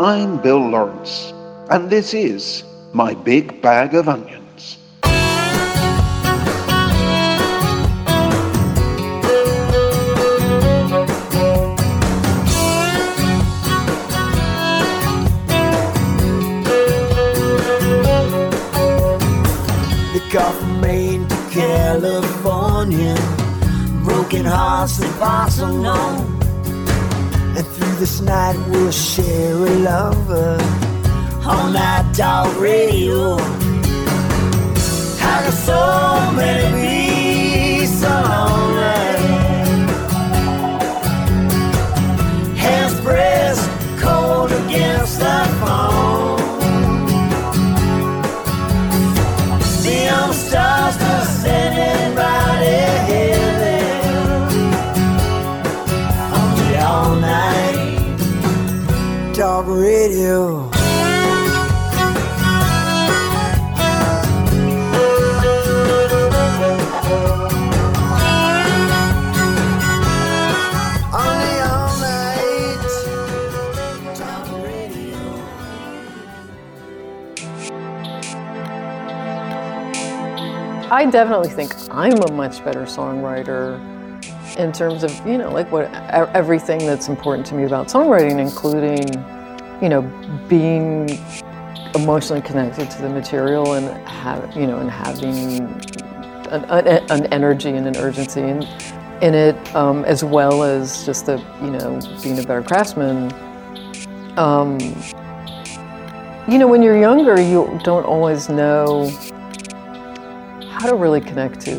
I'm Bill Lawrence, and this is My Big Bag of Onions. The car from Maine to California, broken hearts that unknown. And through this night we'll share a lover on that dog radio. Got so many I definitely think I'm a much better songwriter in terms of, you know, like what everything that's important to me about songwriting, including, you know, being emotionally connected to the material and have, you know, and having an, an, an energy and an urgency in, in it, um, as well as just the, you know, being a better craftsman. Um, you know, when you're younger, you don't always know how to really connect to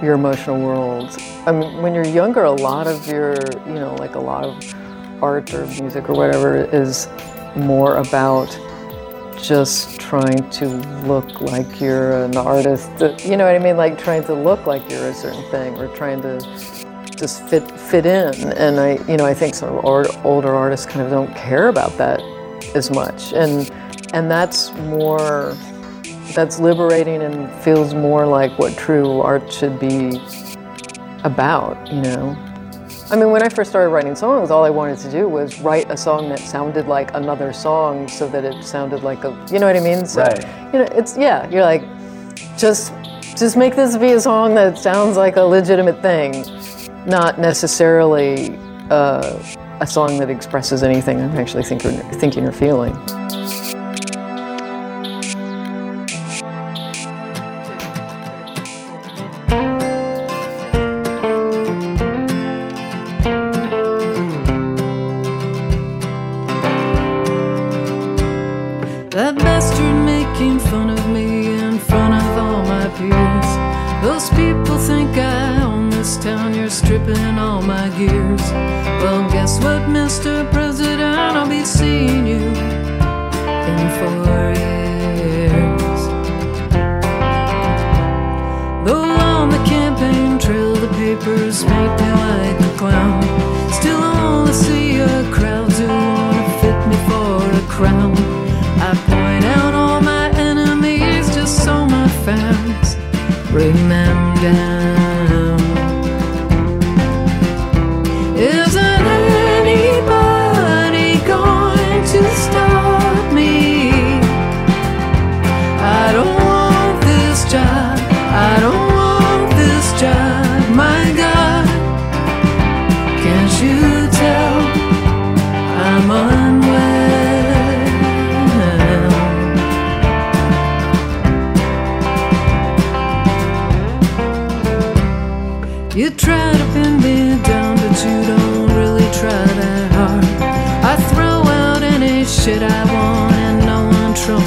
your emotional world. I mean, when you're younger, a lot of your, you know, like a lot of art or music or whatever is more about just trying to look like you're an artist. Uh, you know what I mean? Like trying to look like you're a certain thing or trying to just fit fit in. And I, you know, I think some our older artists kind of don't care about that as much. And and that's more that's liberating and feels more like what true art should be about, you know. I mean, when I first started writing songs, all I wanted to do was write a song that sounded like another song so that it sounded like a, you know what I mean? So, Right. you know, it's, yeah, you're like, just, just make this be a song that sounds like a legitimate thing, not necessarily uh, a song that expresses anything I'm actually thinking, thinking or feeling.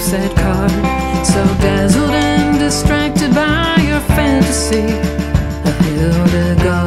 Trumps card. So dazzled and distracted by your fantasy of Hildegard.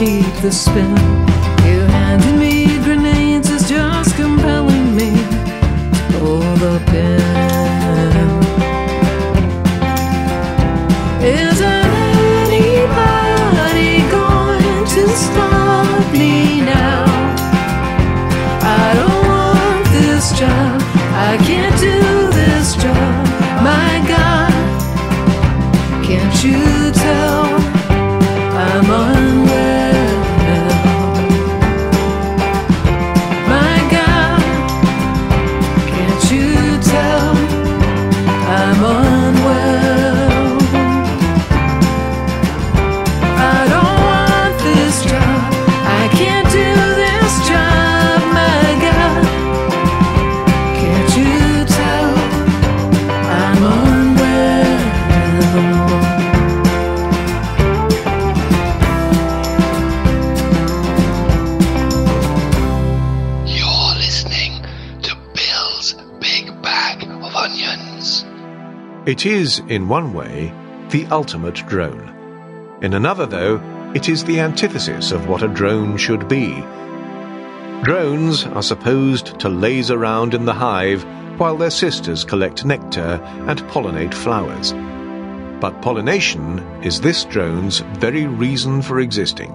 Keep the spin. You handing me grenades is just compelling me to pull the pin. Is anybody going to stop me now? I don't want this job. I can't do this job. My God, can't you It is, in one way, the ultimate drone. In another, though, it is the antithesis of what a drone should be. Drones are supposed to laze around in the hive while their sisters collect nectar and pollinate flowers. But pollination is this drone's very reason for existing.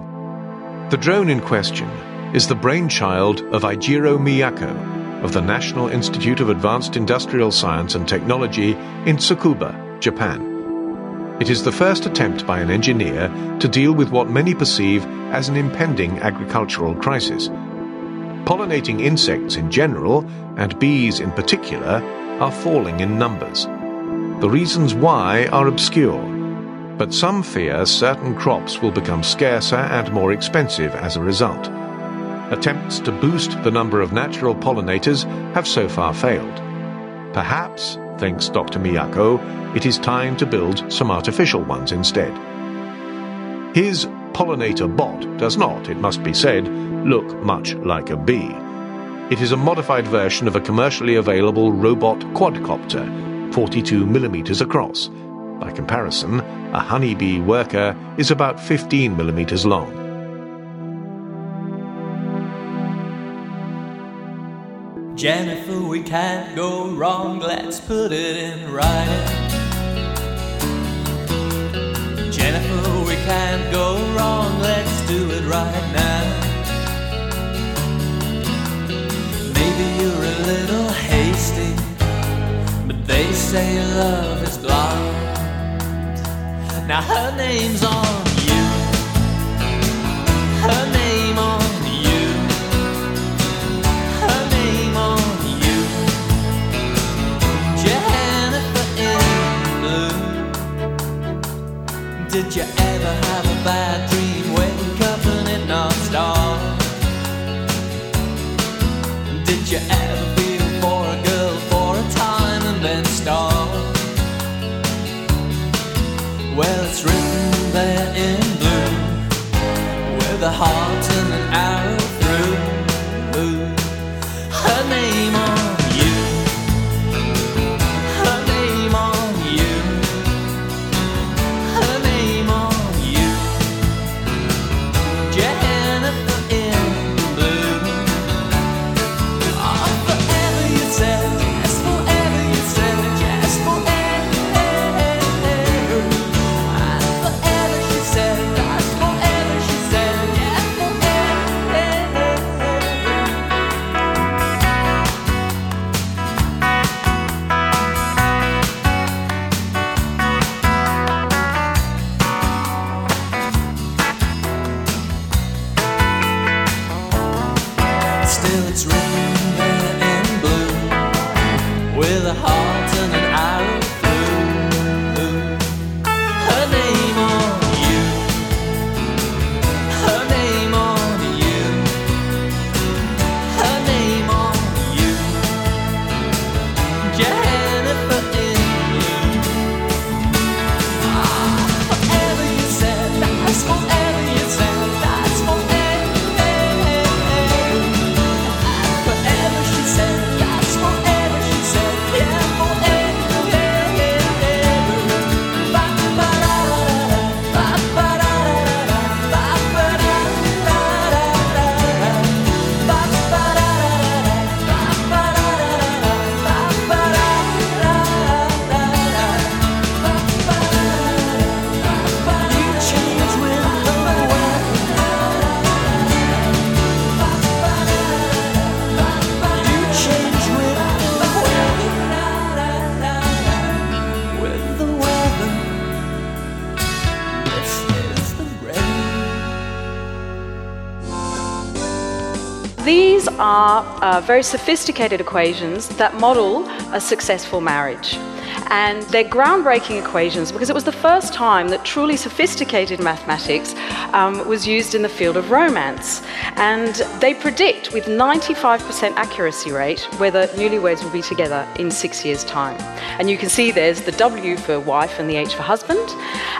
The drone in question is the brainchild of Eijiro Miyako of the National Institute of Advanced Industrial Science and Technology in Tsukuba, Japan. It is the first attempt by an engineer to deal with what many perceive as an impending agricultural crisis. Pollinating insects in general, and bees in particular, are falling in numbers. The reasons why are obscure, but some fear certain crops will become scarcer and more expensive as a result. Attempts to boost the number of natural pollinators have so far failed. Perhaps, thinks Dr. Miyako, it is time to build some artificial ones instead. His pollinator bot does not, it must be said, look much like a bee. It is a modified version of a commercially available robot quadcopter, 42 millimeters across. By comparison, a honeybee worker is about 15 millimeters long. Jennifer, we can't go wrong, let's put it in writing. Jennifer, we can't go wrong, let's do it right now. Maybe you're a little hasty, but they say love is blind. Now her name's on you, her name Did you ever have a bad dream? Wake up and it start. Did you ever feel for a girl for a time and then stop? Well, it's written there in blue with a heart and an arrow uh, very sophisticated equations that model a successful marriage. And they're groundbreaking equations because it was the first time that truly sophisticated mathematics um, was used in the field of romance. And they predict with 95% accuracy rate whether newlyweds will be together in six years' time. And you can see there's the W for wife and the H for husband.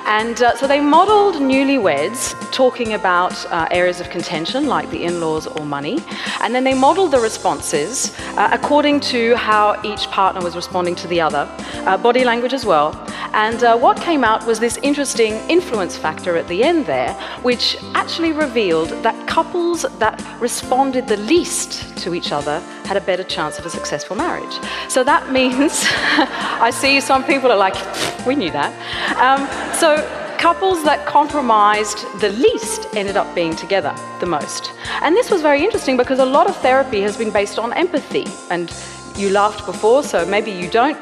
And uh, so they modeled newlyweds talking about uh, areas of contention like the in laws or money. And then they modeled the responses uh, according to how each partner was responding to the other, uh, body language as well. And uh, what came out was this interesting influence factor at the end there, which actually revealed that couples that responded the least to each other had a better chance of a successful marriage. So that means, I see some people are like, we knew that. Um, so couples that compromised the least ended up being together the most. And this was very interesting because a lot of therapy has been based on empathy. And you laughed before, so maybe you don't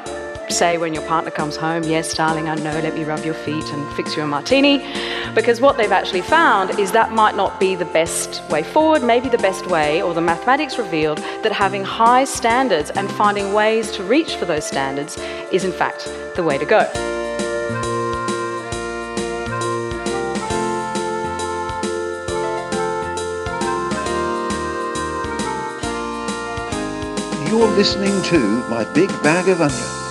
say when your partner comes home, Yes, darling, I know, let me rub your feet and fix you a martini. Because what they've actually found is that might not be the best way forward. Maybe the best way, or the mathematics revealed that having high standards and finding ways to reach for those standards is, in fact, the way to go. You're listening to My Big Bag of Onions.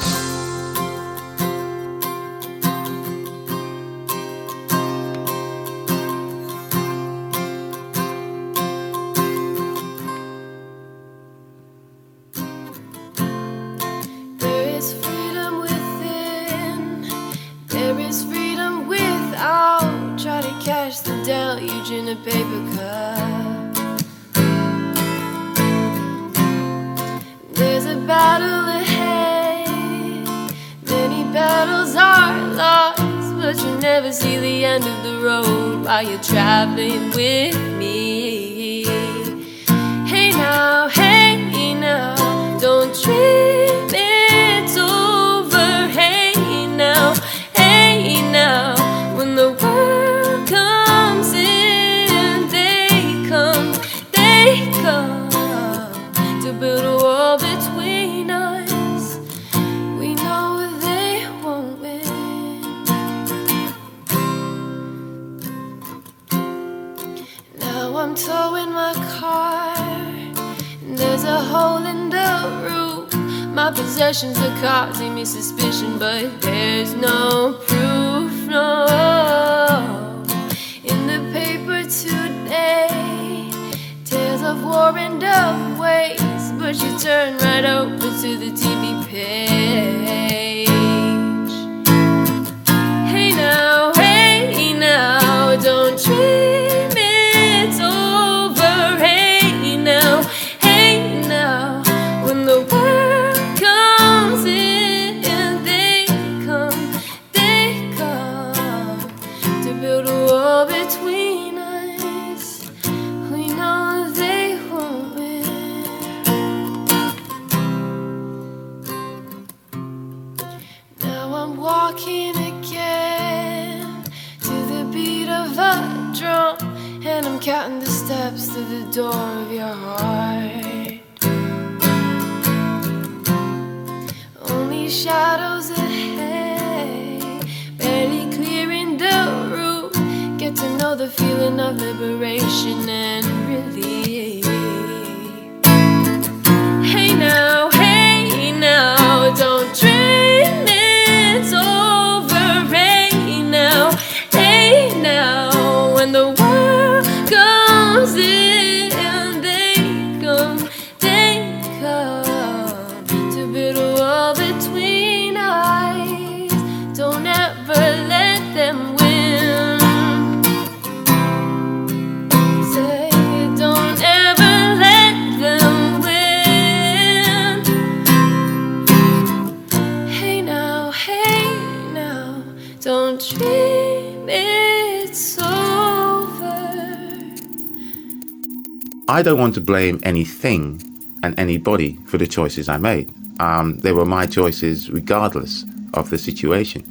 I don't want to blame anything and anybody for the choices I made. Um, they were my choices regardless of the situation.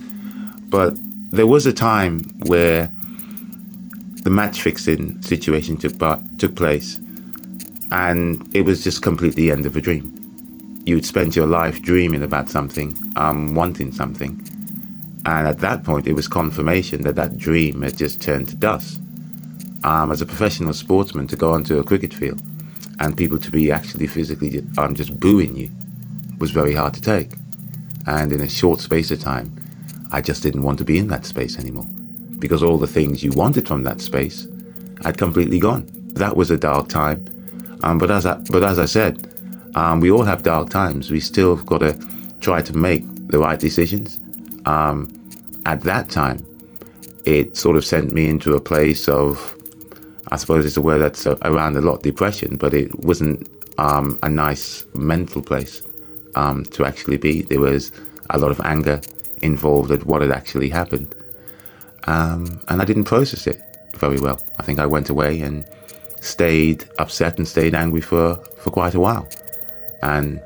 But there was a time where the match fixing situation took, part, took place. and it was just completely the end of a dream. You would spend your life dreaming about something, um, wanting something, and at that point, it was confirmation that that dream had just turned to dust. Um, as a professional sportsman, to go onto a cricket field and people to be actually physically um, just booing you was very hard to take. And in a short space of time, I just didn't want to be in that space anymore because all the things you wanted from that space had completely gone. That was a dark time. Um, but as I, but as I said, um, we all have dark times. We still got to try to make the right decisions. Um, at that time, it sort of sent me into a place of, I suppose it's a word that's around a lot, depression. But it wasn't um, a nice mental place um, to actually be. There was a lot of anger involved at what had actually happened. Um, and I didn't process it very well. I think I went away and stayed upset and stayed angry for, for quite a while. And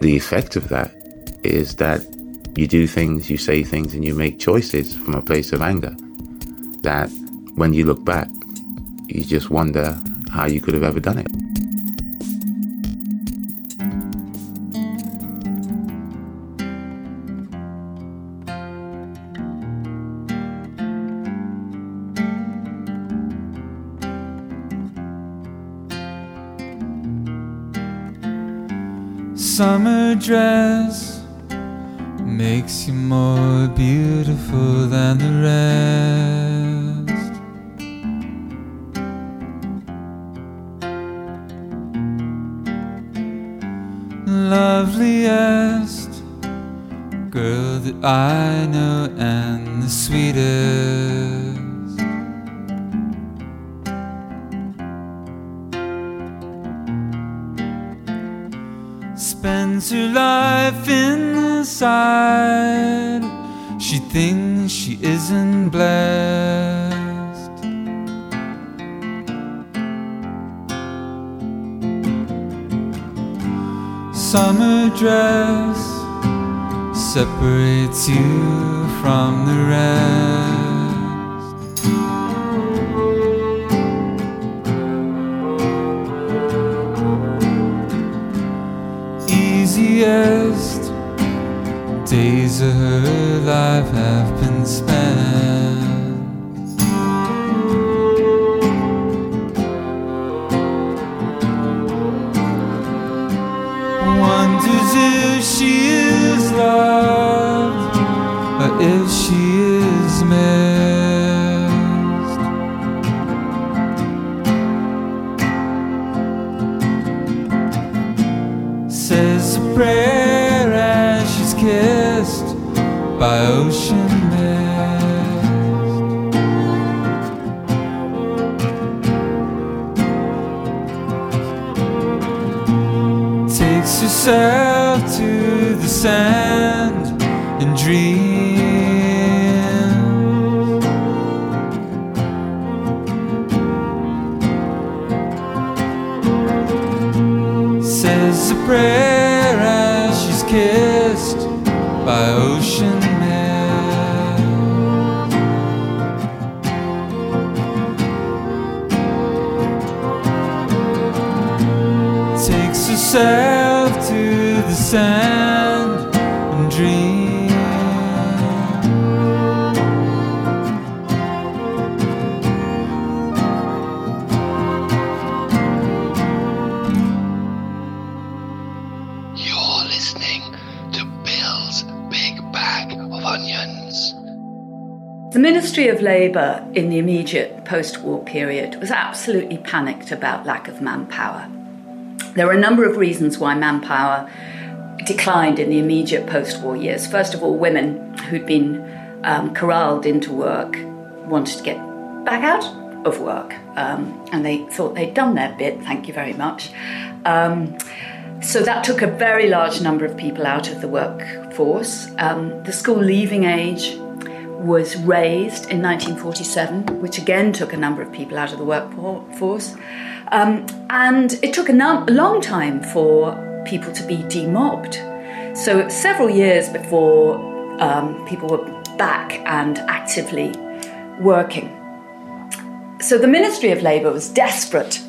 the effect of that is that you do things, you say things, and you make choices from a place of anger that when you look back, you just wonder how you could have ever done it. summer dress makes you more beautiful than the rest. I know, and the sweetest. spends her life inside. She thinks she isn't blessed. Summer dress separates you from Labour in the immediate post war period was absolutely panicked about lack of manpower. There were a number of reasons why manpower declined in the immediate post war years. First of all, women who'd been um, corralled into work wanted to get back out of work um, and they thought they'd done their bit, thank you very much. Um, so that took a very large number of people out of the workforce. Um, the school leaving age was raised in 1947, which again took a number of people out of the workforce. Um, and it took a, num- long time for people to be demobbed. So several years before um, people were back and actively working. So the Ministry of Labour was desperate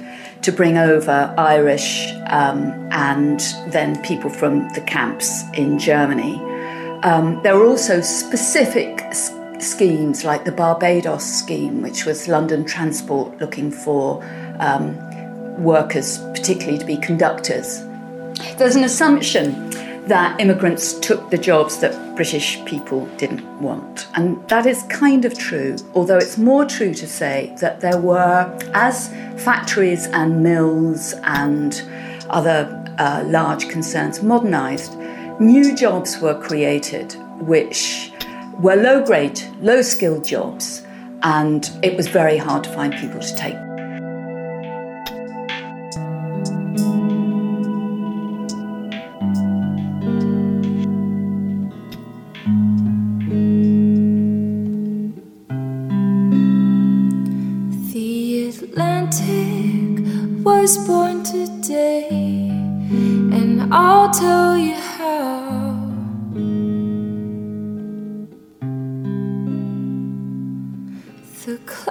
to bring over Irish um, and then people from the camps in Germany. Um, there were also specific schemes like the Barbados scheme, which was London Transport looking for um, workers, particularly to be conductors. There's an assumption that immigrants took the jobs that British people didn't want. And that is kind of true, although it's more true to say that there were, as factories and mills and other uh, large concerns modernised, new jobs were created which were low grade, low skilled jobs, and it was very hard to find people to take.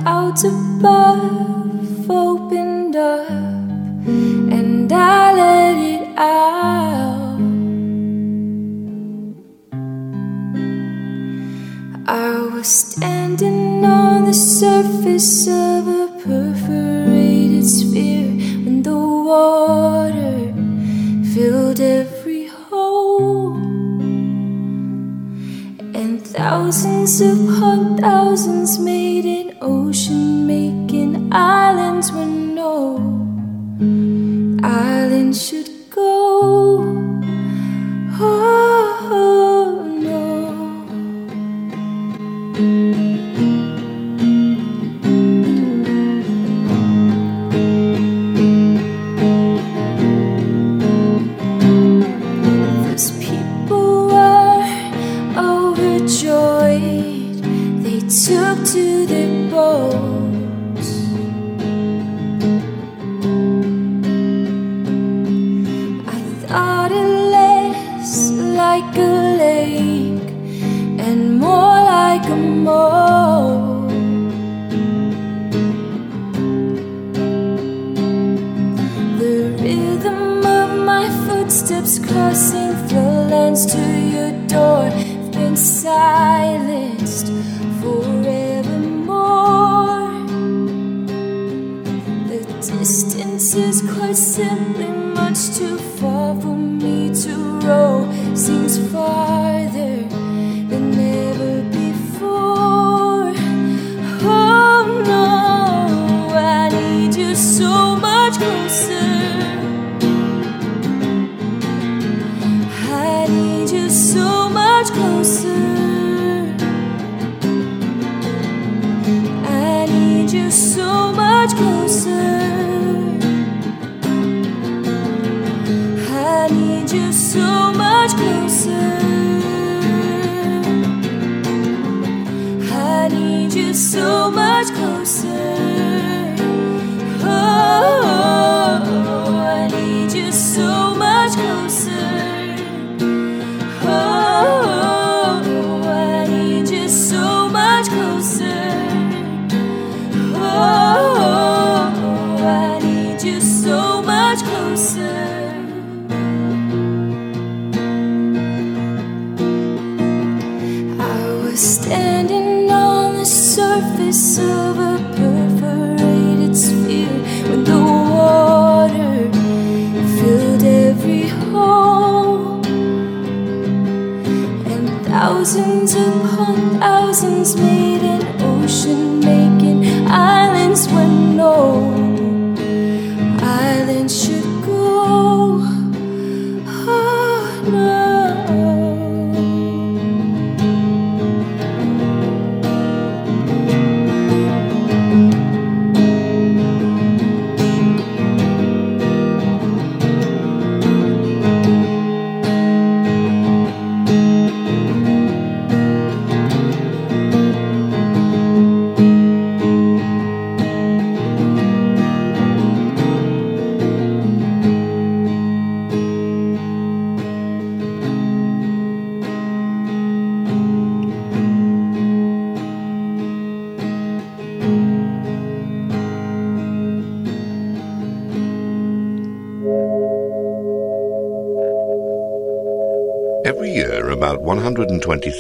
Clouds above opened up, and I let it out. I was standing on the surface of a perforated sphere when the water filled every hole. And thousands upon thousands made an ocean, making islands where no island should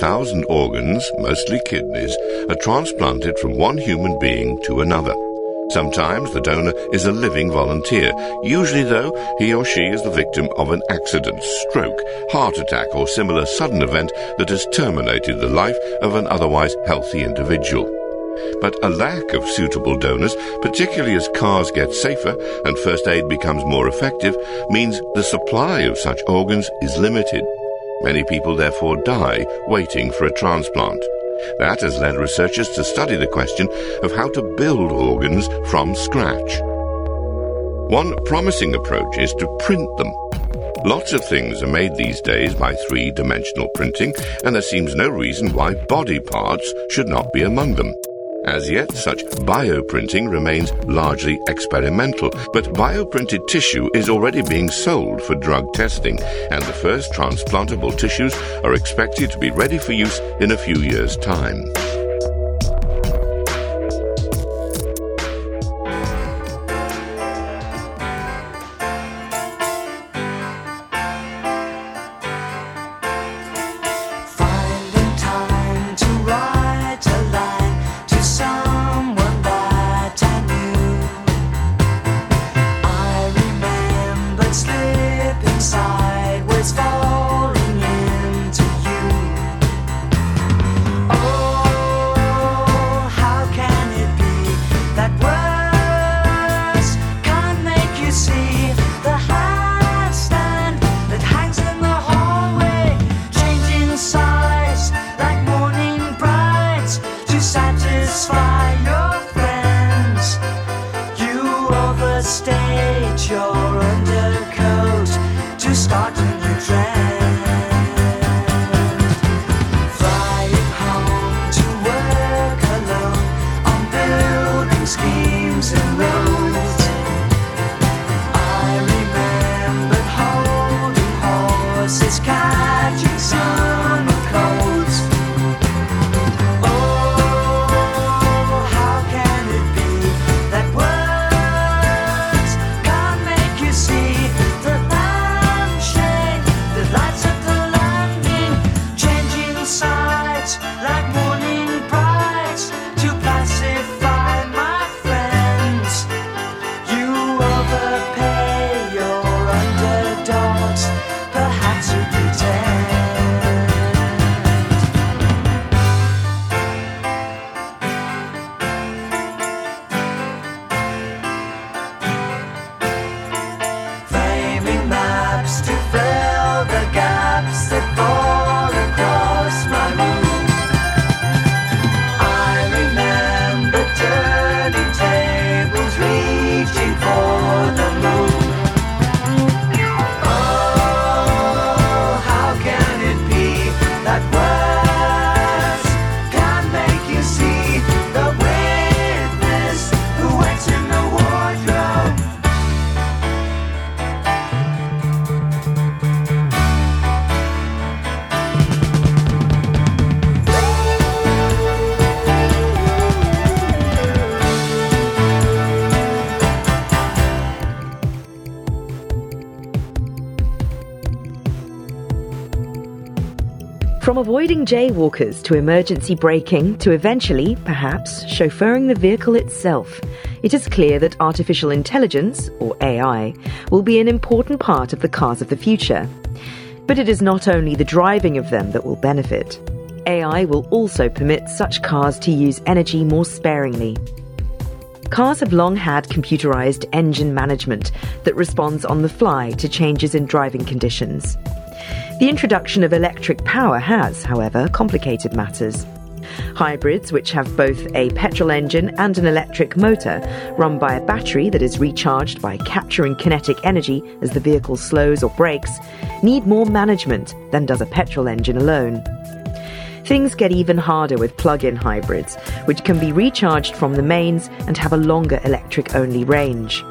120,000 organs, mostly kidneys, are transplanted from one human being to another. Sometimes the donor is a living volunteer. Usually, though, he or she is the victim of an accident, stroke, heart attack, or similar sudden event that has terminated the life of an otherwise healthy individual. But a lack of suitable donors, particularly as cars get safer and first aid becomes more effective, means the supply of such organs is limited. Many people therefore die waiting for a transplant. That has led researchers to study the question of how to build organs from scratch. One promising approach is to print them. Lots of things are made these days by three dimensional printing, and there seems no reason why body parts should not be among them. As yet, such bioprinting remains largely experimental, but bioprinted tissue is already being sold for drug testing, and the first transplantable tissues are expected to be ready for use in a few years' time. From avoiding jaywalkers to emergency braking to eventually, perhaps, chauffeuring the vehicle itself, it is clear that artificial intelligence, or AI, will be an important part of the cars of the future. But it is not only the driving of them that will benefit. AI will also permit such cars to use energy more sparingly. Cars have long had computerized engine management that responds on the fly to changes in driving conditions. The introduction of electric power has, however, complicated matters. Hybrids, which have both a petrol engine and an electric motor, run by a battery that is recharged by capturing kinetic energy as the vehicle slows or brakes, need more management than does a petrol engine alone. Things get even harder with plug in hybrids, which can be recharged from the mains and have a longer electric only range.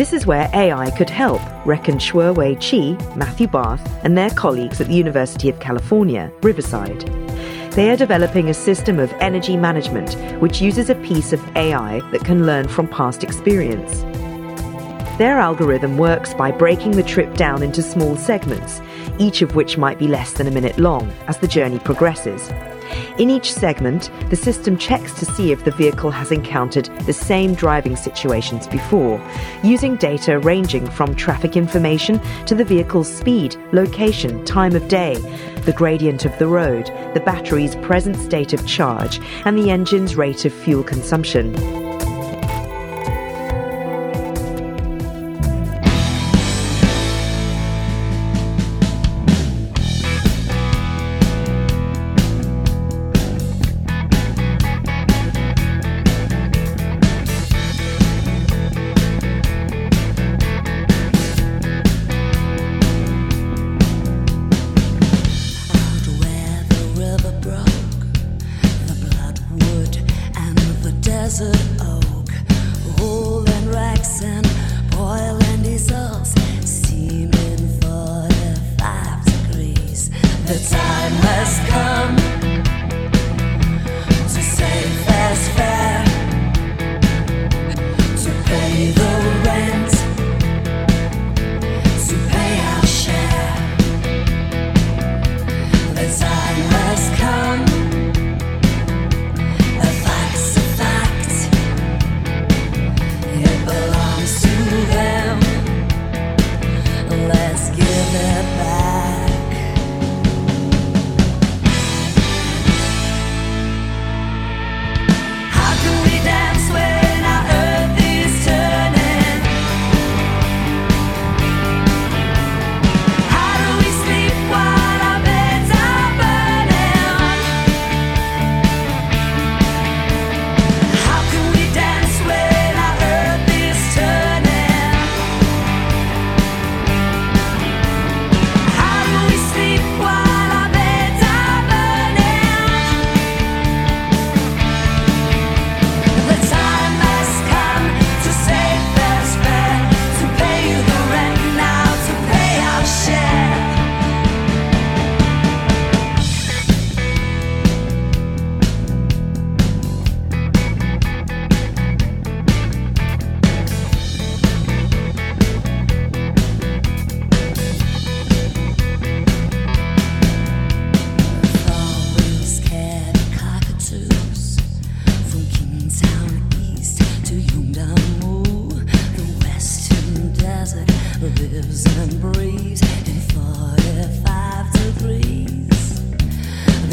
This is where AI could help, reckon Xuewei Qi, Matthew Barth, and their colleagues at the University of California, Riverside. They are developing a system of energy management which uses a piece of AI that can learn from past experience. Their algorithm works by breaking the trip down into small segments, each of which might be less than a minute long as the journey progresses. In each segment, the system checks to see if the vehicle has encountered the same driving situations before, using data ranging from traffic information to the vehicle's speed, location, time of day, the gradient of the road, the battery's present state of charge, and the engine's rate of fuel consumption.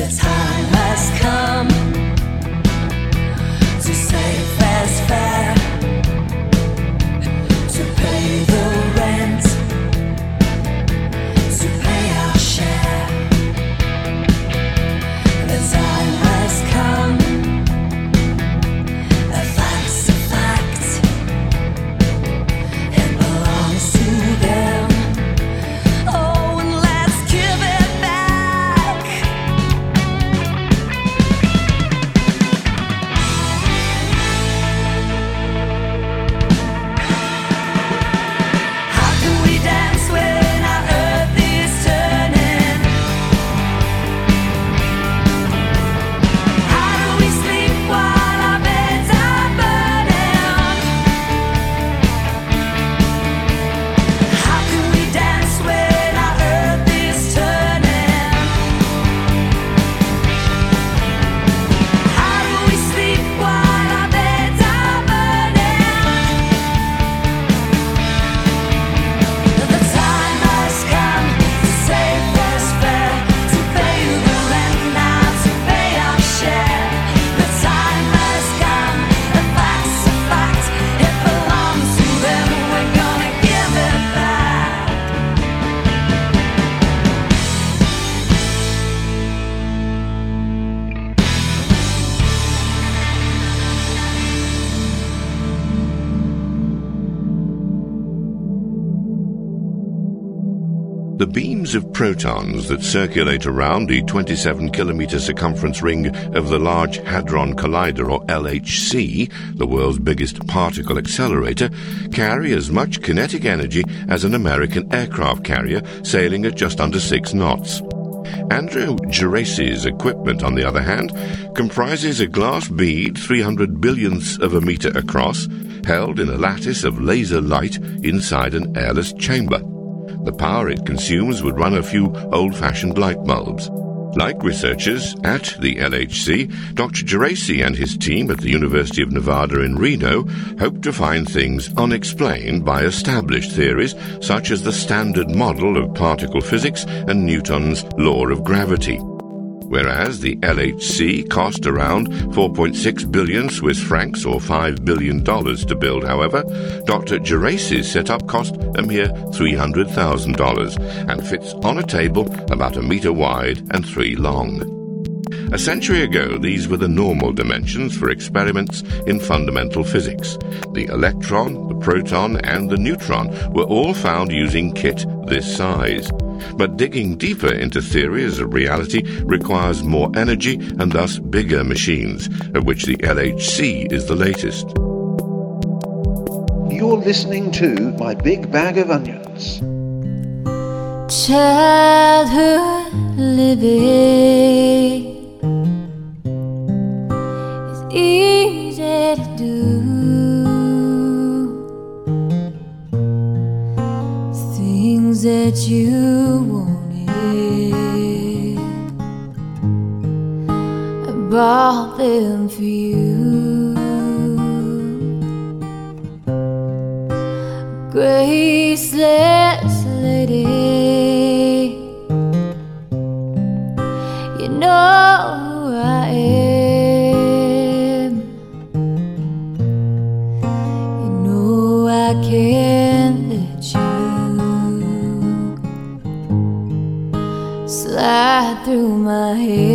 The beams of protons that circulate around the 27 kilometer circumference ring of the Large Hadron Collider, or LHC, the world's biggest particle accelerator, carry as much kinetic energy as an American aircraft carrier sailing at just under six knots. Andrew Geraci's equipment, on the other hand, comprises a glass bead 300 billionths of a meter across, held in a lattice of laser light inside an airless chamber. The power it consumes would run a few old-fashioned light bulbs. Like researchers at the LHC, Dr. Geraci and his team at the University of Nevada in Reno hope to find things unexplained by established theories such as the Standard Model of particle physics and Newton's law of gravity. Whereas the LHC cost around 4.6 billion Swiss francs or $5 billion to build, however, Dr. Geraci's setup cost a mere $300,000 and fits on a table about a meter wide and three long. A century ago, these were the normal dimensions for experiments in fundamental physics. The electron, the proton, and the neutron were all found using kit this size. But digging deeper into theories of reality requires more energy and thus bigger machines, of which the LHC is the latest. You're listening to My Big Bag of Onions. Childhood living is easy that you wanted, I bought them for you. Graceless lady, you know through my hands.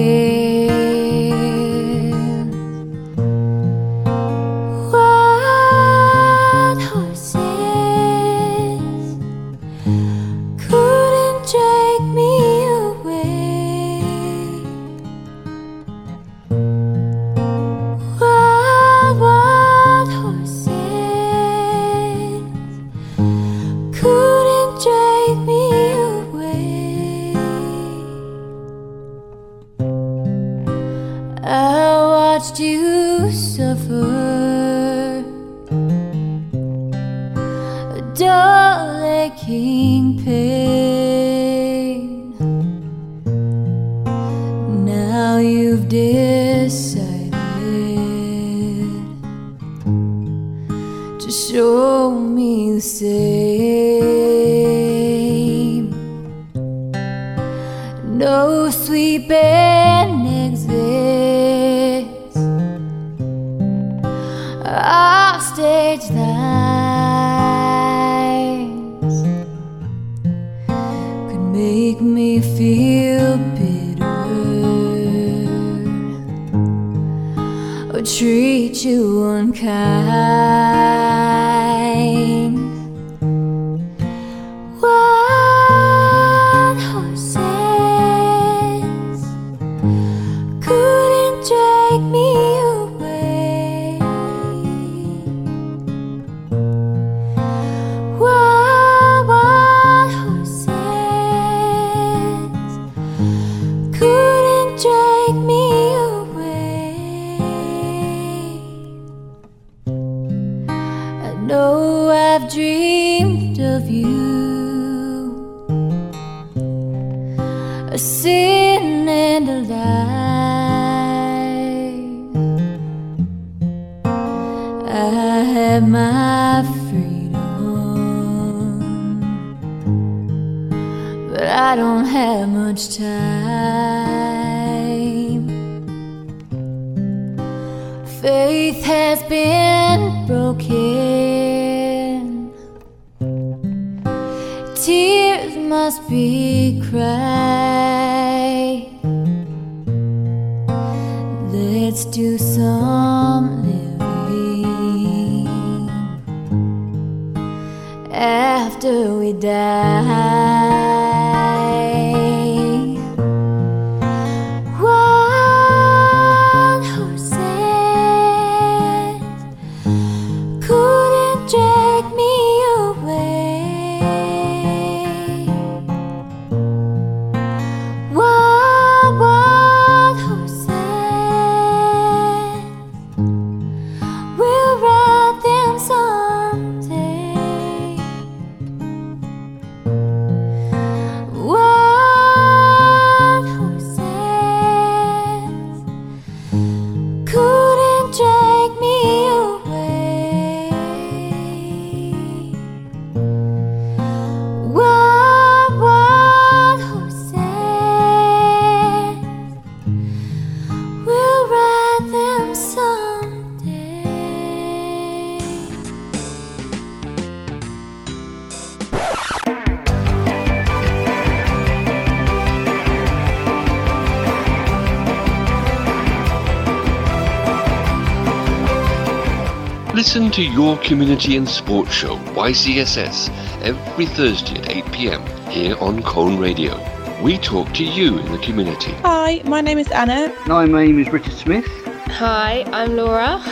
To your community and sports show, YCSS, every Thursday at 8 pm here on Cone Radio. We talk to you in the community. Hi, my name is Anna. Hi, my name is Richard Smith. Hi, I'm Laura.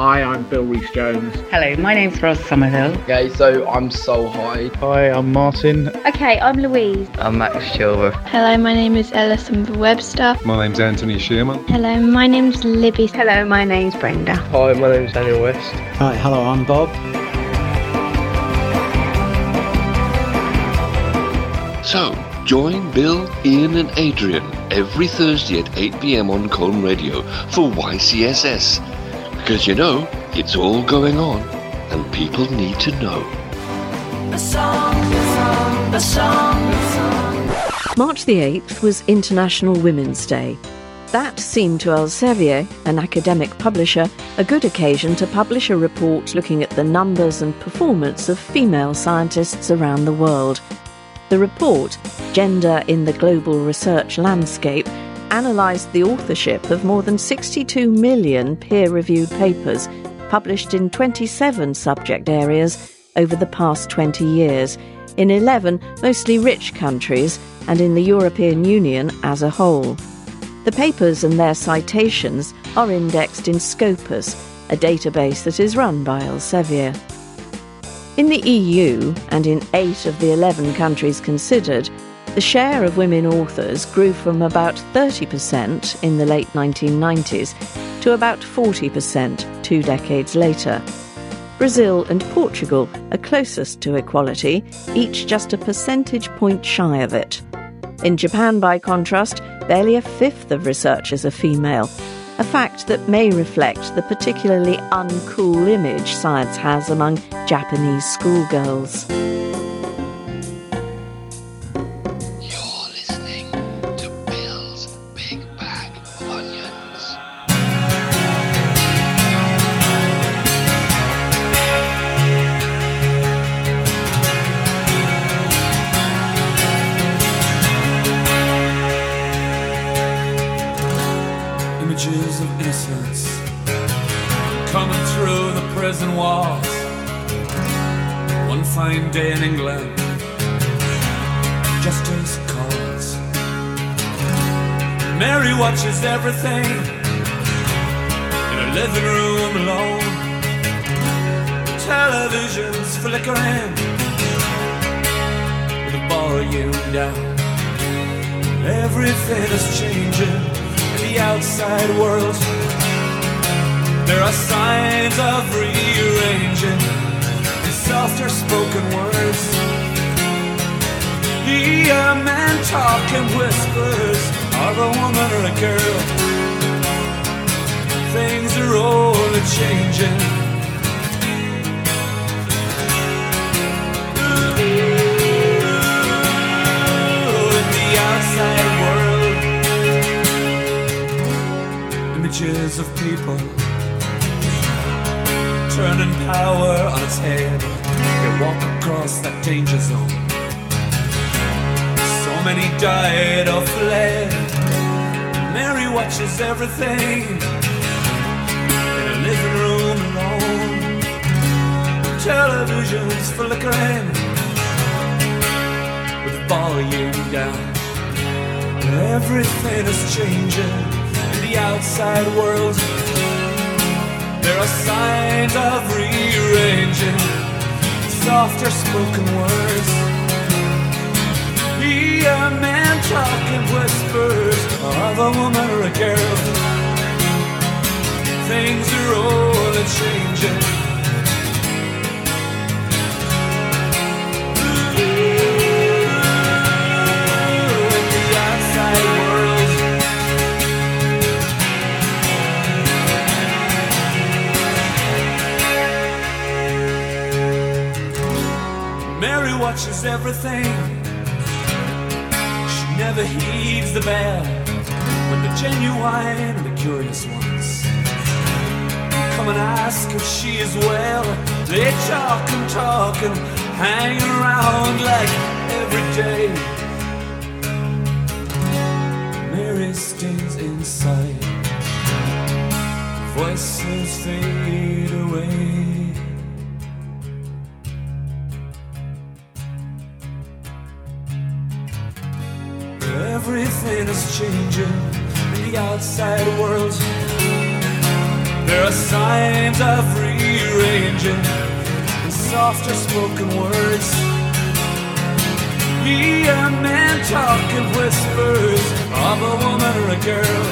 Hi, I'm Bill Reese Jones. Hello, my name's Ross Somerville. Okay, so I'm Sol Hyde. Hi, I'm Martin. Okay, I'm Louise. I'm Max Chilver. Hello, my name is Ellison Webster. My name's Anthony Sherman. Hello, my name's Libby. Hello, my name's Brenda. Hi, my name's Daniel West. Hi, hello, I'm Bob. So, join Bill, Ian, and Adrian every Thursday at 8 pm on Cone Radio for YCSS. Because you know, it's all going on, and people need to know. A song, a song, a song, a song. March the 8th was International Women's Day. That seemed to Elsevier, an academic publisher, a good occasion to publish a report looking at the numbers and performance of female scientists around the world. The report, Gender in the Global Research Landscape, analysed the authorship of more than 62 million peer reviewed papers published in 27 subject areas over the past 20 years, in 11 mostly rich countries, and in the European Union as a whole. The papers and their citations are indexed in Scopus, a database that is run by Elsevier. In the EU, and in eight of the 11 countries considered, the share of women authors grew from about 30% in the late 1990s to about 40% two decades later. Brazil and Portugal are closest to equality, each just a percentage point shy of it. In Japan, by contrast, barely a fifth of researchers are female, a fact that may reflect the particularly uncool image science has among Japanese schoolgirls. Images of people turning power on its head. They walk across that danger zone. So many died or fled. Mary watches everything in a living room alone. Television's flickering with volume down. Everything is changing in the outside world. There are signs of rearranging softer spoken words. Hear a man talking whispers of a woman or a girl. Things are all changing. Watches everything. She never heeds the bad when the genuine and the curious ones come and ask if she is well. They talk and talk and hang around like every day. Mary stays inside. Voices fade away. Changing in the outside world. There are signs of rearranging in softer spoken words. We are men talking whispers of a woman or a girl.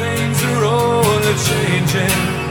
Things are only changing.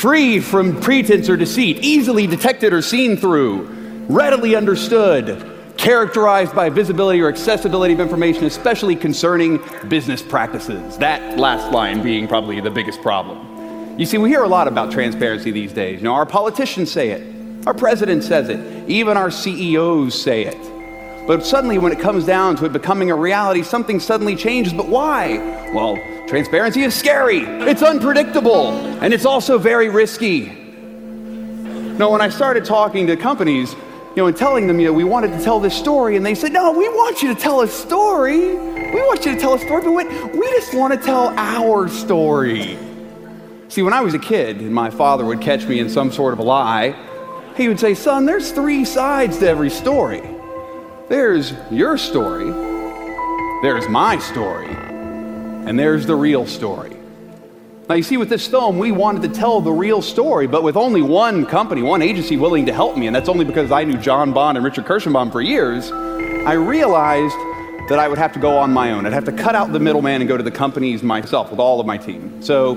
Free from pretense or deceit, easily detected or seen through, readily understood, characterized by visibility or accessibility of information, especially concerning business practices. That last line being probably the biggest problem. You see, we hear a lot about transparency these days. You know, our politicians say it, our president says it, even our CEOs say it. But suddenly, when it comes down to it becoming a reality, something suddenly changes. But why? Well, Transparency is scary, it's unpredictable, and it's also very risky. No, when I started talking to companies, you know, and telling them, you know, we wanted to tell this story, and they said, no, we want you to tell a story. We want you to tell a story, but we just want to tell our story. See, when I was a kid, and my father would catch me in some sort of a lie, he would say, son, there's three sides to every story. There's your story, there's my story, and there's the real story. Now, you see, with this film, we wanted to tell the real story, but with only one company, one agency willing to help me, and that's only because I knew John Bond and Richard Kirshenbaum for years, I realized that I would have to go on my own. I'd have to cut out the middleman and go to the companies myself with all of my team. So,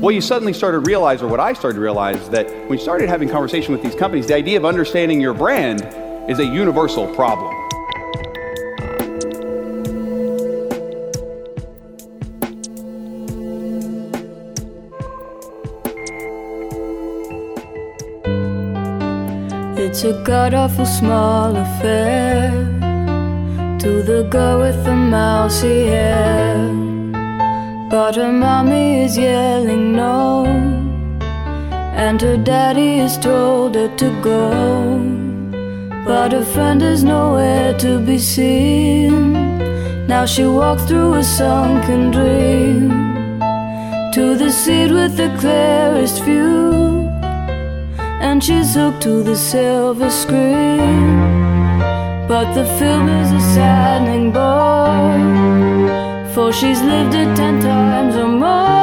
what you suddenly started to realize, or what I started to realize, that when you started having conversation with these companies, the idea of understanding your brand is a universal problem. It's a god awful small affair to the girl with the mousy hair. But her mommy is yelling no, and her daddy has told her to go. But her friend is nowhere to be seen. Now she walks through a sunken dream to the seat with the clearest view and she's hooked to the silver screen. But the film is a saddening bore, for she's lived it ten times or more.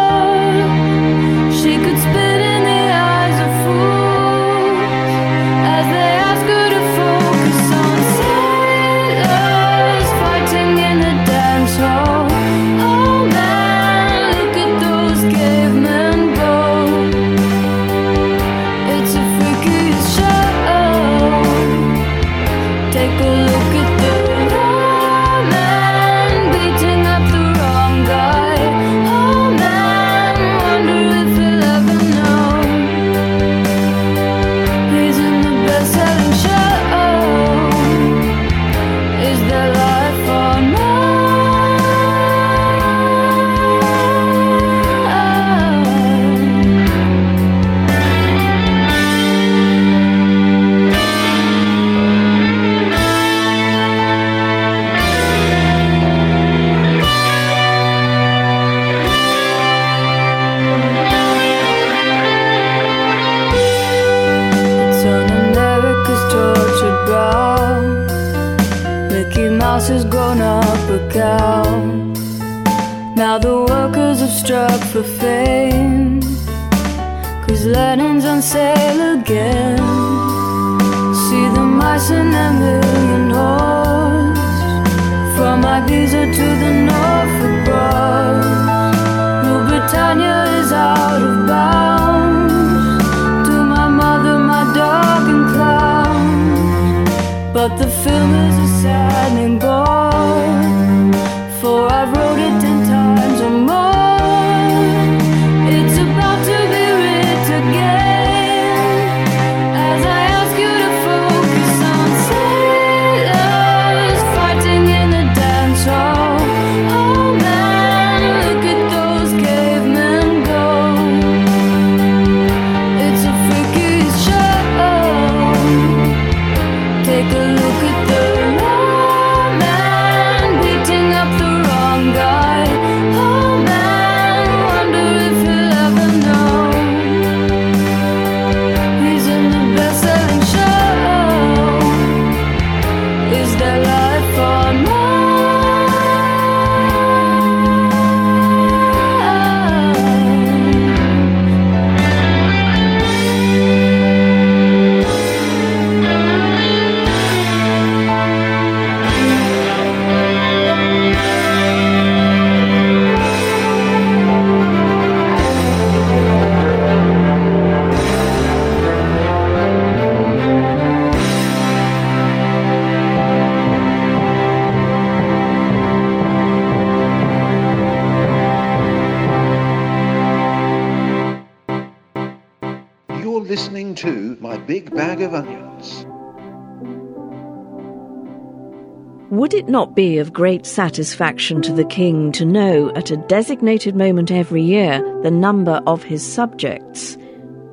It not be of great satisfaction to the king to know at a designated moment every year the number of his subjects?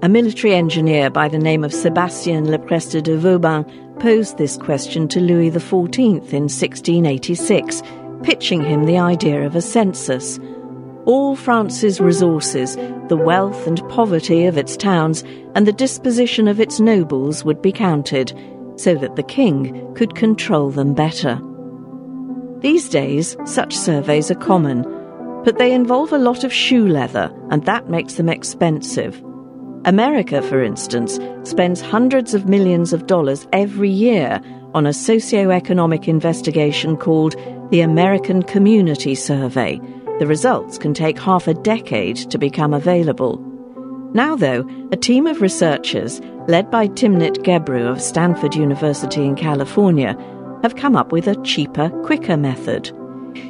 A military engineer by the name of Sebastien Le Prestre de Vauban posed this question to Louis XIV in 1686, pitching him the idea of a census. All France's resources, the wealth and poverty of its towns, and the disposition of its nobles would be counted, so that the king could control them better. These days, such surveys are common, but they involve a lot of shoe leather, and that makes them expensive. America, for instance, spends hundreds of millions of dollars every year on a socio-economic investigation called the American Community Survey. The results can take half a decade to become available. Now, though, a team of researchers, led by Timnit Gebru of Stanford University in California, have come up with a cheaper, quicker method.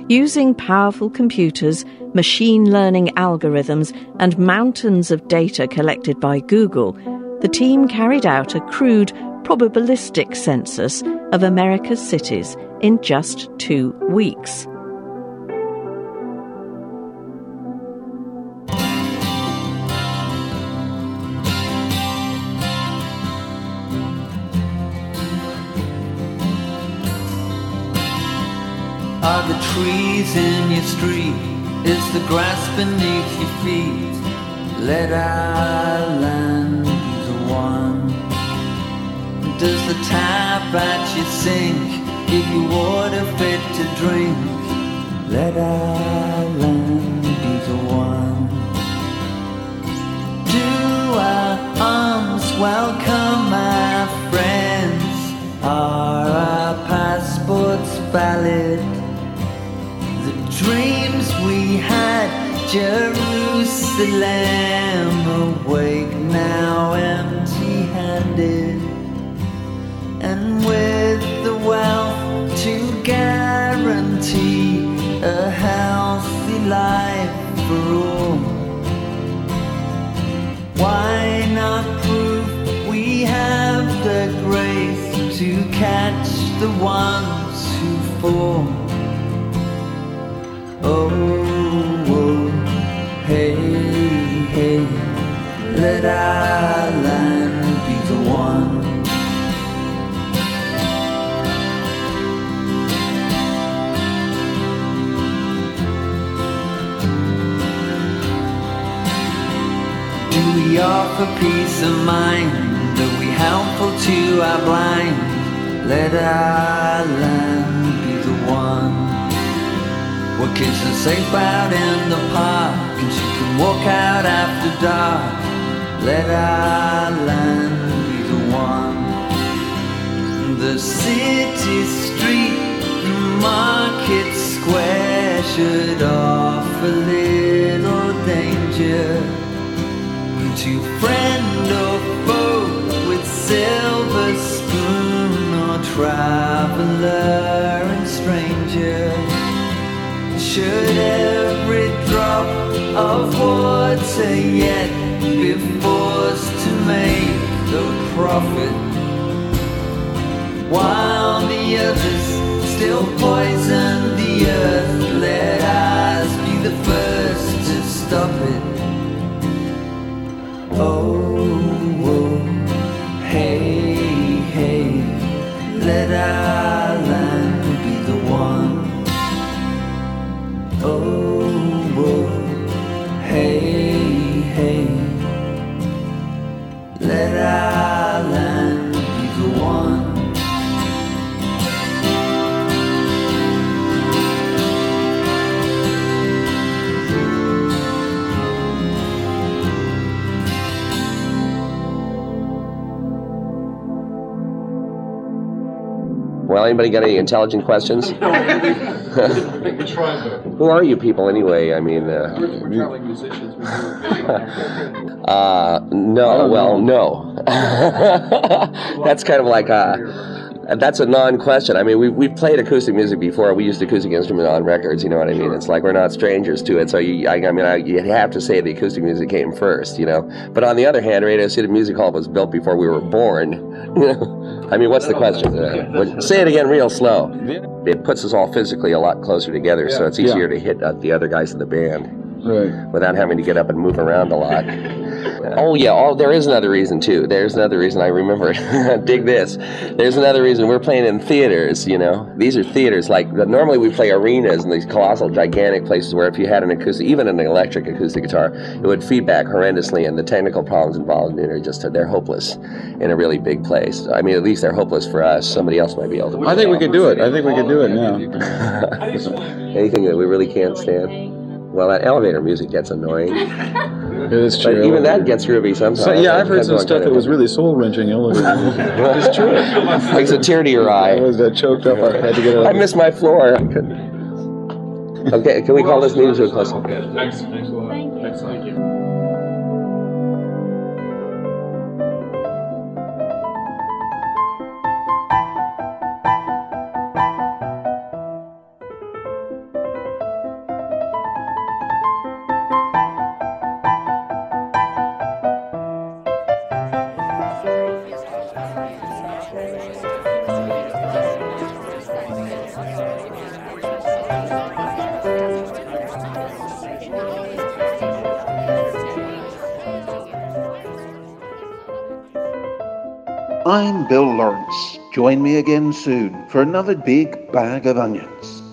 Using powerful computers, machine learning algorithms, and mountains of data collected by Google, the team carried out a crude, probabilistic census of America's cities in just two weeks. Trees in your street? Is the grass beneath your feet? Let our land one. Does the tap at your sink give you water fit to drink? Let our land be the one. Do our arms welcome our friends? Are our passports valid? Dreams we had, Jerusalem, awake now empty handed. And with the wealth to guarantee a healthy life for all. Why not prove we have the grace to catch the ones who fall? Oh, oh, hey, hey, let land be the one. Do we offer peace of mind? Are we helpful to our blind? Let land be the one. Where kids are safe out in the park and she can walk out after dark. Let our land be the one. The city street, market square should offer little danger to friend or foe with silver spoon or traveler and stranger. Should every drop of water yet be forced to make a profit, while the others still poison the earth? Let us be the first to stop it. Oh, oh, hey, hey, let our Well, anybody got any intelligent questions? Who are you people anyway? I mean, uh, uh no, well, no. That's kind of like Uh, That's a non-question. I mean, we we've played acoustic music before. We used acoustic instrument on records. You know what I mean? It's like we're not strangers to it. So you, I, I mean, I, you have to say the acoustic music came first. You know. But on the other hand, Radio City Music Hall was built before we were born. You know. I mean, what's the question? Uh, say it again, real slow. It puts us all physically a lot closer together, so it's easier to hit uh, the other guys in the band Right. without having to get up and move around a lot. Oh yeah, oh there is another reason too. There's another reason I remember. Dig this. There's another reason we're playing in theaters. You know, these are theaters. Like normally we play arenas and these colossal, gigantic places where if you had an acoustic, even an electric acoustic guitar, it would feedback horrendously, and the technical problems involved in it are just they're hopeless in a really big place. I mean, at least they're hopeless for us. Somebody else might be able to. I think we could do it. I think we could do it now. Anything that we really can't stand. Well, that elevator music gets annoying. It is But even that gets groovy sometimes. So, yeah, I've heard some stuff that was really soul wrenching. Elevator. It's true. Makes a tear to your eye. I was that choked up. I had to get it. I missed my floor. Okay, can we call this meeting to a close? Thanks, thanks a lot. Bill Lawrence. Join me again soon for another big bag of onions.